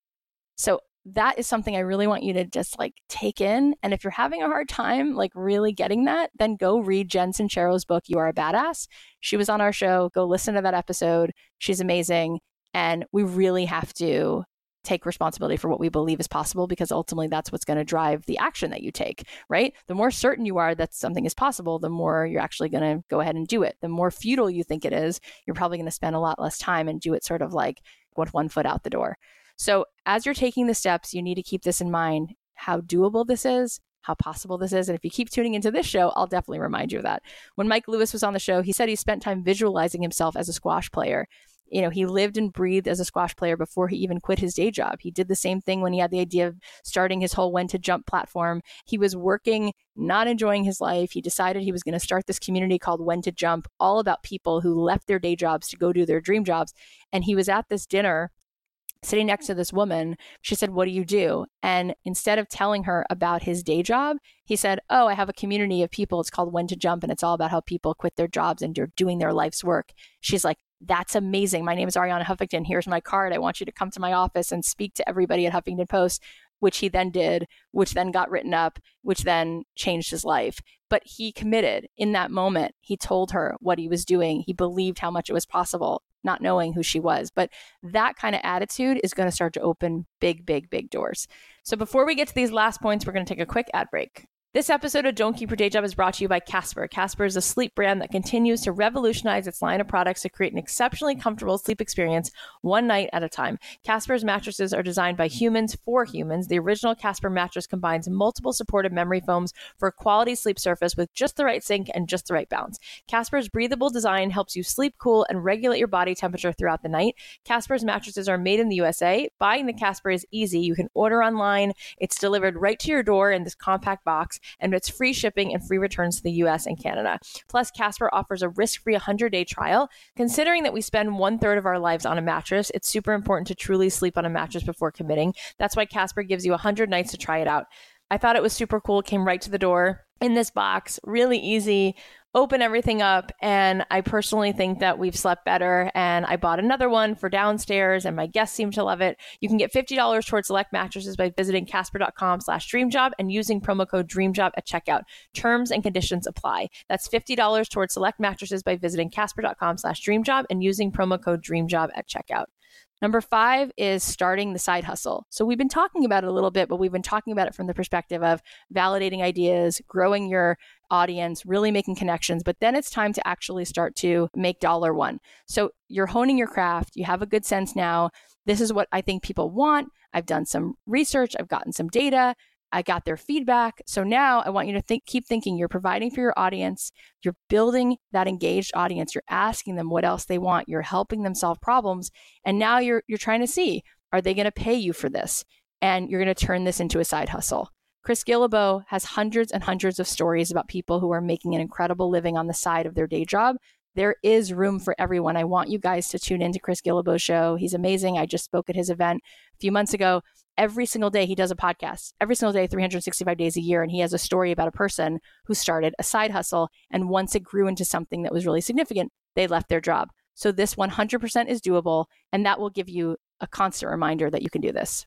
So that is something I really want you to just like take in. And if you're having a hard time, like really getting that, then go read Jen Sincero's book, You Are a Badass. She was on our show. Go listen to that episode. She's amazing. And we really have to take responsibility for what we believe is possible because ultimately that's what's going to drive the action that you take, right? The more certain you are that something is possible, the more you're actually going to go ahead and do it. The more futile you think it is, you're probably going to spend a lot less time and do it sort of like with one foot out the door. So, as you're taking the steps, you need to keep this in mind how doable this is, how possible this is. And if you keep tuning into this show, I'll definitely remind you of that. When Mike Lewis was on the show, he said he spent time visualizing himself as a squash player. You know, he lived and breathed as a squash player before he even quit his day job. He did the same thing when he had the idea of starting his whole when to jump platform. He was working, not enjoying his life. He decided he was going to start this community called When to Jump, all about people who left their day jobs to go do their dream jobs. And he was at this dinner sitting next to this woman. She said, What do you do? And instead of telling her about his day job, he said, Oh, I have a community of people. It's called When to Jump, and it's all about how people quit their jobs and they're doing their life's work. She's like, That's amazing. My name is Arianna Huffington. Here's my card. I want you to come to my office and speak to everybody at Huffington Post. Which he then did, which then got written up, which then changed his life. But he committed in that moment. He told her what he was doing. He believed how much it was possible not knowing who she was. But that kind of attitude is going to start to open big, big, big doors. So before we get to these last points, we're going to take a quick ad break. This episode of Don't Keep Your Day Job is brought to you by Casper. Casper is a sleep brand that continues to revolutionize its line of products to create an exceptionally comfortable sleep experience one night at a time. Casper's mattresses are designed by humans for humans. The original Casper mattress combines multiple supportive memory foams for a quality sleep surface with just the right sink and just the right bounce. Casper's breathable design helps you sleep cool and regulate your body temperature throughout the night. Casper's mattresses are made in the USA. Buying the Casper is easy. You can order online. It's delivered right to your door in this compact box and it's free shipping and free returns to the US and Canada. Plus, Casper offers a risk free 100 day trial. Considering that we spend one third of our lives on a mattress, it's super important to truly sleep on a mattress before committing. That's why Casper gives you 100 nights to try it out. I thought it was super cool. Came right to the door in this box, really easy open everything up. And I personally think that we've slept better. And I bought another one for downstairs, and my guests seem to love it. You can get $50 towards select mattresses by visiting casper.com slash dreamjob and using promo code dreamjob at checkout. Terms and conditions apply. That's $50 towards select mattresses by visiting casper.com slash dreamjob and using promo code dreamjob at checkout. Number five is starting the side hustle. So we've been talking about it a little bit, but we've been talking about it from the perspective of validating ideas, growing your audience, really making connections. But then it's time to actually start to make dollar one. So you're honing your craft. You have a good sense now. This is what I think people want. I've done some research. I've gotten some data. I got their feedback. So now I want you to think, keep thinking you're providing for your audience, you're building that engaged audience, you're asking them what else they want, you're helping them solve problems, and now you're you're trying to see are they going to pay you for this? And you're going to turn this into a side hustle. Chris Guillebeau has hundreds and hundreds of stories about people who are making an incredible living on the side of their day job. There is room for everyone. I want you guys to tune into Chris Guillebeau's show. He's amazing. I just spoke at his event a few months ago every single day he does a podcast every single day 365 days a year and he has a story about a person who started a side hustle and once it grew into something that was really significant they left their job so this 100% is doable and that will give you a constant reminder that you can do this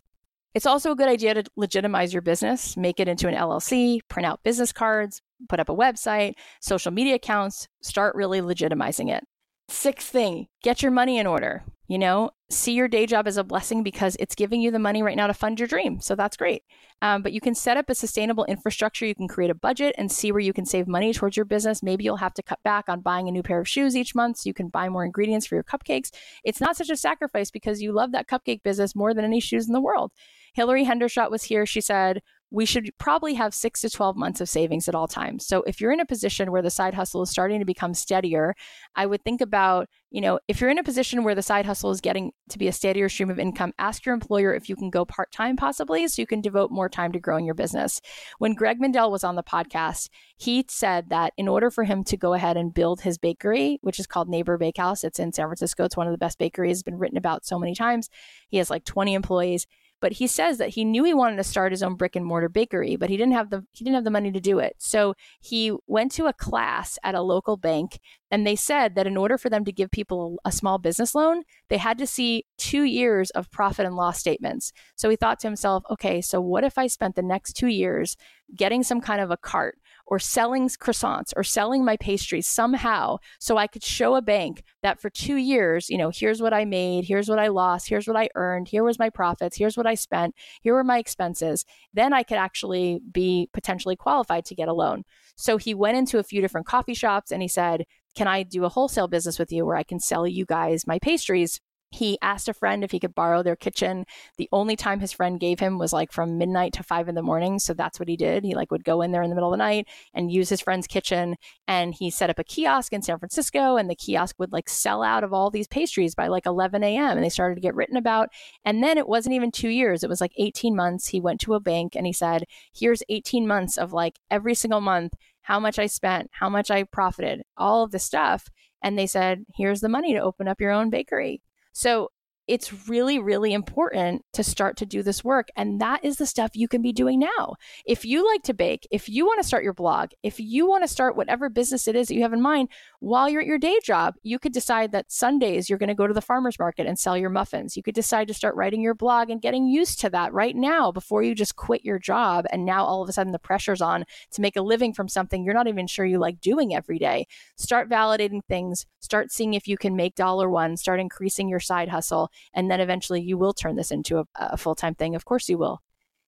it's also a good idea to legitimize your business make it into an llc print out business cards put up a website social media accounts start really legitimizing it sixth thing get your money in order you know, see your day job as a blessing because it's giving you the money right now to fund your dream. So that's great. Um, but you can set up a sustainable infrastructure. You can create a budget and see where you can save money towards your business. Maybe you'll have to cut back on buying a new pair of shoes each month so you can buy more ingredients for your cupcakes. It's not such a sacrifice because you love that cupcake business more than any shoes in the world. Hilary Hendershott was here. She said, we should probably have six to 12 months of savings at all times. So if you're in a position where the side hustle is starting to become steadier, I would think about, you know, if you're in a position where the side hustle is getting to be a steadier stream of income, ask your employer if you can go part time possibly so you can devote more time to growing your business. When Greg Mindel was on the podcast, he said that in order for him to go ahead and build his bakery, which is called Neighbor Bakehouse, it's in San Francisco, it's one of the best bakeries, it's been written about so many times. He has like 20 employees but he says that he knew he wanted to start his own brick and mortar bakery, but he didn't have the he didn't have the money to do it. So he went to a class at a local bank and they said that in order for them to give people a small business loan, they had to see 2 years of profit and loss statements. So he thought to himself, okay, so what if I spent the next 2 years getting some kind of a cart or selling croissants or selling my pastries somehow so I could show a bank that for two years, you know, here's what I made, here's what I lost, here's what I earned, here was my profits, here's what I spent, here were my expenses. Then I could actually be potentially qualified to get a loan. So he went into a few different coffee shops and he said, Can I do a wholesale business with you where I can sell you guys my pastries he asked a friend if he could borrow their kitchen. The only time his friend gave him was like from midnight to five in the morning. So that's what he did. He like would go in there in the middle of the night and use his friend's kitchen. And he set up a kiosk in San Francisco and the kiosk would like sell out of all these pastries by like 11 a.m. And they started to get written about. And then it wasn't even two years. It was like 18 months. He went to a bank and he said, here's 18 months of like every single month, how much I spent, how much I profited, all of this stuff. And they said, here's the money to open up your own bakery. So it's really, really important to start to do this work. And that is the stuff you can be doing now. If you like to bake, if you want to start your blog, if you want to start whatever business it is that you have in mind while you're at your day job, you could decide that Sundays you're going to go to the farmer's market and sell your muffins. You could decide to start writing your blog and getting used to that right now before you just quit your job. And now all of a sudden the pressure's on to make a living from something you're not even sure you like doing every day. Start validating things, start seeing if you can make dollar one, start increasing your side hustle and then eventually you will turn this into a, a full time thing. Of course you will.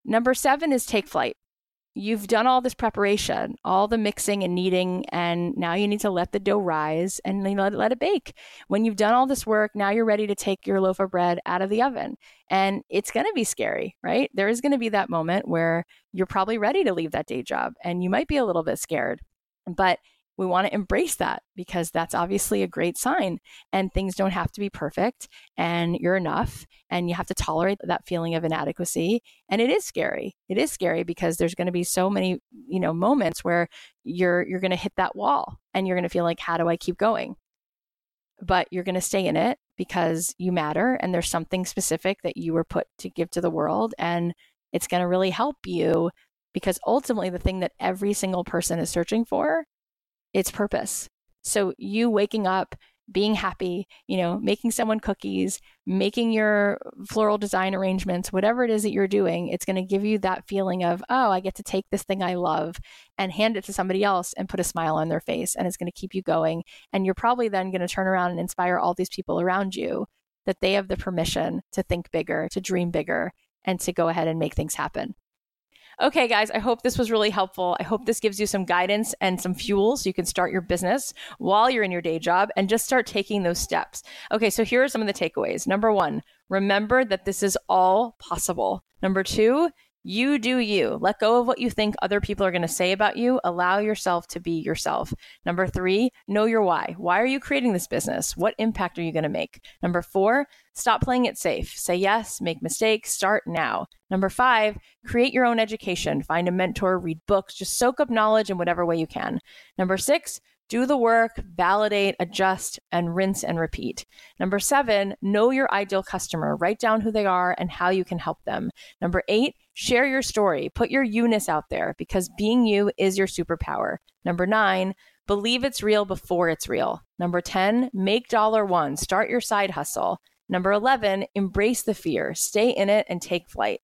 Number seven is take flight. You've done all this preparation, all the mixing and kneading, and now you need to let the dough rise and let let it bake. When you've done all this work, now you're ready to take your loaf of bread out of the oven. And it's going to be scary, right? There is going to be that moment where you're probably ready to leave that day job and you might be a little bit scared. But we want to embrace that because that's obviously a great sign. And things don't have to be perfect, and you're enough, and you have to tolerate that feeling of inadequacy. And it is scary. It is scary because there's going to be so many, you know, moments where you're you're going to hit that wall, and you're going to feel like, how do I keep going? But you're going to stay in it because you matter, and there's something specific that you were put to give to the world, and it's going to really help you because ultimately the thing that every single person is searching for its purpose. So you waking up, being happy, you know, making someone cookies, making your floral design arrangements, whatever it is that you're doing, it's going to give you that feeling of, oh, I get to take this thing I love and hand it to somebody else and put a smile on their face. And it's going to keep you going. And you're probably then going to turn around and inspire all these people around you that they have the permission to think bigger, to dream bigger, and to go ahead and make things happen. Okay, guys, I hope this was really helpful. I hope this gives you some guidance and some fuel so you can start your business while you're in your day job and just start taking those steps. Okay, so here are some of the takeaways. Number one, remember that this is all possible. Number two, you do you. Let go of what you think other people are going to say about you. Allow yourself to be yourself. Number three, know your why. Why are you creating this business? What impact are you going to make? Number four, stop playing it safe. Say yes, make mistakes, start now. Number five, create your own education. Find a mentor, read books, just soak up knowledge in whatever way you can. Number six, do the work, validate, adjust, and rinse and repeat. Number seven, know your ideal customer. Write down who they are and how you can help them. Number eight, share your story. Put your you-ness out there because being you is your superpower. Number nine, believe it's real before it's real. Number 10, make dollar one. Start your side hustle. Number 11, embrace the fear. Stay in it and take flight.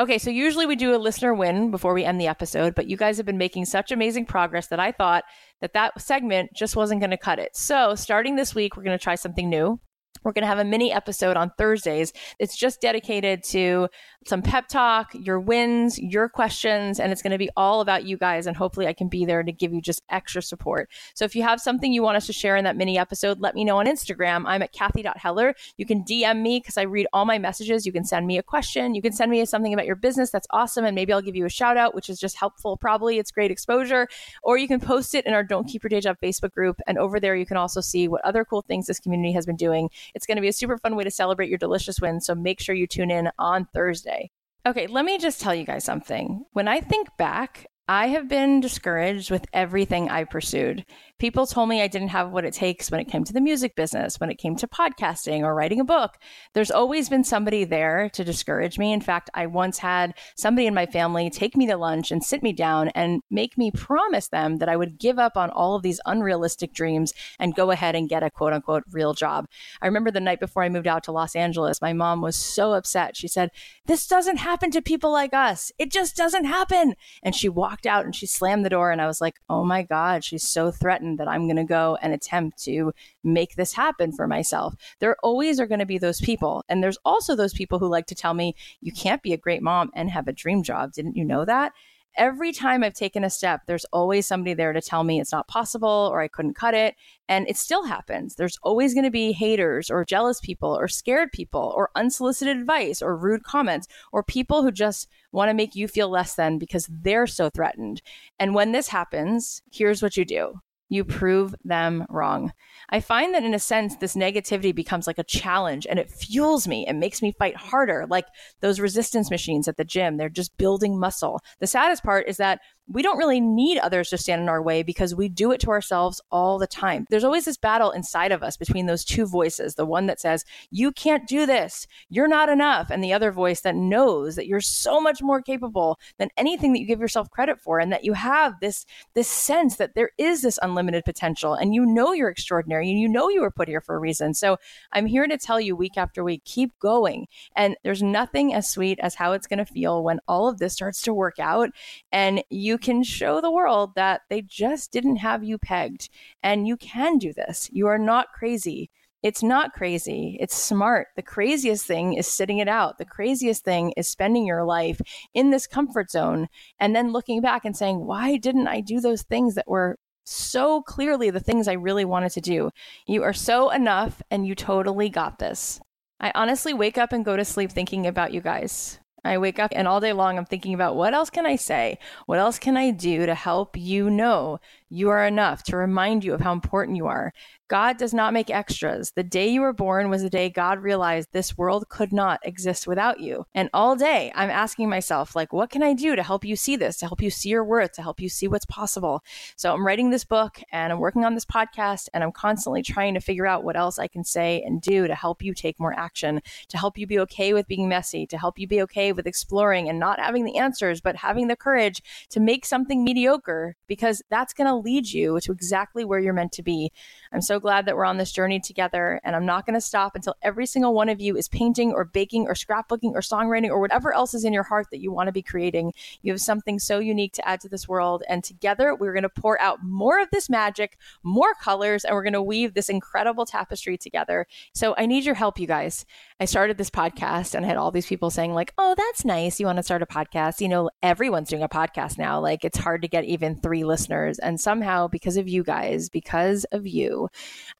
Okay, so usually we do a listener win before we end the episode, but you guys have been making such amazing progress that I thought that that segment just wasn't going to cut it. So, starting this week, we're going to try something new. We're going to have a mini episode on Thursdays. It's just dedicated to some pep talk, your wins, your questions, and it's going to be all about you guys. And hopefully, I can be there to give you just extra support. So, if you have something you want us to share in that mini episode, let me know on Instagram. I'm at Cathy.Heller. You can DM me because I read all my messages. You can send me a question. You can send me something about your business. That's awesome. And maybe I'll give you a shout out, which is just helpful. Probably it's great exposure. Or you can post it in our Don't Keep Your Day Job Facebook group. And over there, you can also see what other cool things this community has been doing. It's going to be a super fun way to celebrate your delicious win. So, make sure you tune in on Thursday. Okay, let me just tell you guys something. When I think back, I have been discouraged with everything I pursued. People told me I didn't have what it takes when it came to the music business, when it came to podcasting or writing a book. There's always been somebody there to discourage me. In fact, I once had somebody in my family take me to lunch and sit me down and make me promise them that I would give up on all of these unrealistic dreams and go ahead and get a quote unquote real job. I remember the night before I moved out to Los Angeles, my mom was so upset. She said, This doesn't happen to people like us. It just doesn't happen. And she walked out and she slammed the door. And I was like, Oh my God, she's so threatened that I'm going to go and attempt to make this happen for myself. There always are going to be those people. And there's also those people who like to tell me, you can't be a great mom and have a dream job. Didn't you know that? every time I've taken a step, there's always somebody there to tell me it's not possible or I couldn't cut it. And it still happens. There's always going to be haters or jealous people or scared people or unsolicited advice or rude comments or people who just want to make you feel less than because they're so threatened. And when this happens, here's what you do you prove them wrong. I find that in a sense, this negativity becomes like a challenge and it fuels me. It makes me fight harder, like those resistance machines at the gym. They're just building muscle. The saddest part is that we don't really need others to stand in our way because we do it to ourselves all the time. There's always this battle inside of us between those two voices the one that says, You can't do this, you're not enough, and the other voice that knows that you're so much more capable than anything that you give yourself credit for, and that you have this, this sense that there is this unlimited potential, and you know you're extraordinary, and you know you were put here for a reason. So I'm here to tell you week after week, keep going. And there's nothing as sweet as how it's going to feel when all of this starts to work out and you can show the world that they just didn't have you pegged and you can do this. You are not crazy. It's not crazy. It's smart. The craziest thing is sitting it out. The craziest thing is spending your life in this comfort zone and then looking back and saying, why didn't I do those things that were so clearly the things I really wanted to do? You are so enough and you totally got this. I honestly wake up and go to sleep thinking about you guys. I wake up and all day long I'm thinking about what else can I say? What else can I do to help you know you are enough, to remind you of how important you are, God does not make extras. The day you were born was the day God realized this world could not exist without you. And all day I'm asking myself, like, what can I do to help you see this, to help you see your worth, to help you see what's possible? So I'm writing this book and I'm working on this podcast and I'm constantly trying to figure out what else I can say and do to help you take more action, to help you be okay with being messy, to help you be okay with exploring and not having the answers, but having the courage to make something mediocre because that's going to lead you to exactly where you're meant to be. I'm so glad that we're on this journey together, and I'm not going to stop until every single one of you is painting or baking or scrapbooking or songwriting or whatever else is in your heart that you want to be creating. You have something so unique to add to this world, and together we're going to pour out more of this magic, more colors, and we're going to weave this incredible tapestry together. So I need your help, you guys. I started this podcast and I had all these people saying, like, oh, that's nice. You want to start a podcast? You know, everyone's doing a podcast now. Like, it's hard to get even three listeners. And somehow, because of you guys, because of you,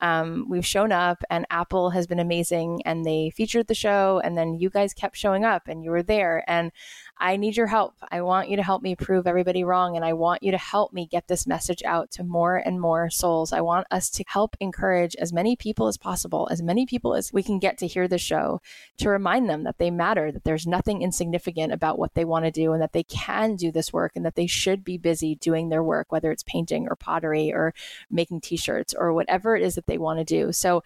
um, we've shown up and Apple has been amazing and they featured the show and then you guys kept showing up and you were there. And I need your help. I want you to help me prove everybody wrong. And I want you to help me get this message out to more and more souls. I want us to help encourage as many people as possible, as many people as we can get to hear the show, to remind them that they matter, that there's nothing insignificant about what they want to do, and that they can do this work, and that they should be busy doing their work, whether it's painting or pottery or making t shirts or whatever it is that they want to do. So,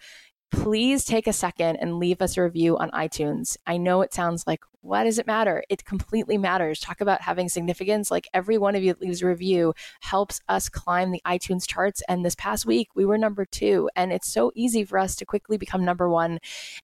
please take a second and leave us a review on iTunes. I know it sounds like, what does it matter? It completely matters. Talk about having significance. Like every one of you that leaves a review helps us climb the iTunes charts. And this past week, we were number two. And it's so easy for us to quickly become number one.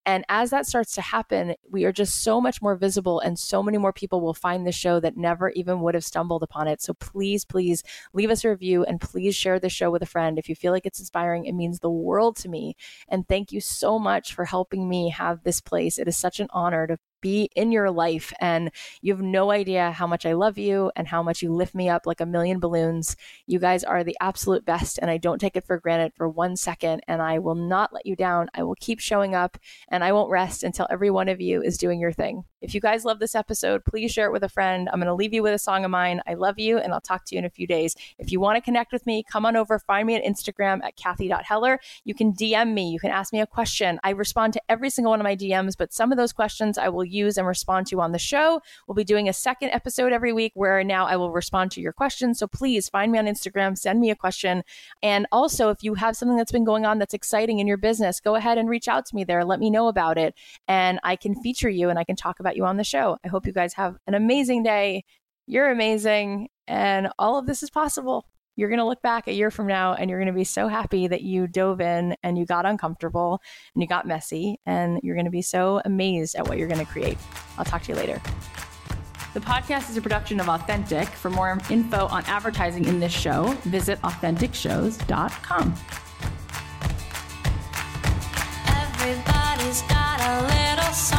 And as that starts to happen, we are just so much more visible, and so many more people will find the show that never even would have stumbled upon it. So please, please leave us a review and please share the show with a friend. If you feel like it's inspiring, it means the world to me. And thank you so much for helping me have this place. It is such an honor to be in your life. And you have no idea how much I love you and how much you lift me up like a million balloons. You guys are the absolute best, and I don't take it for granted for one second. And I will not let you down. I will keep showing up and I won't rest until every one of you is doing your thing. If you guys love this episode, please share it with a friend. I'm going to leave you with a song of mine. I love you, and I'll talk to you in a few days. If you want to connect with me, come on over, find me at Instagram at Cathy.Heller. You can DM me, you can ask me a question. I respond to every single one of my DMs, but some of those questions I will use and respond to on the show. We'll be doing a second episode every week where now I will respond to your questions. So please find me on Instagram, send me a question. And also, if you have something that's been going on that's exciting in your business, go ahead and reach out to me there. Let me know about it. And I can feature you and I can talk about you on the show. I hope you guys have an amazing day. You're amazing. And all of this is possible you're going to look back a year from now and you're going to be so happy that you dove in and you got uncomfortable and you got messy and you're going to be so amazed at what you're going to create. I'll talk to you later. The podcast is a production of Authentic. For more info on advertising in this show, visit AuthenticShows.com. Everybody's got a little song.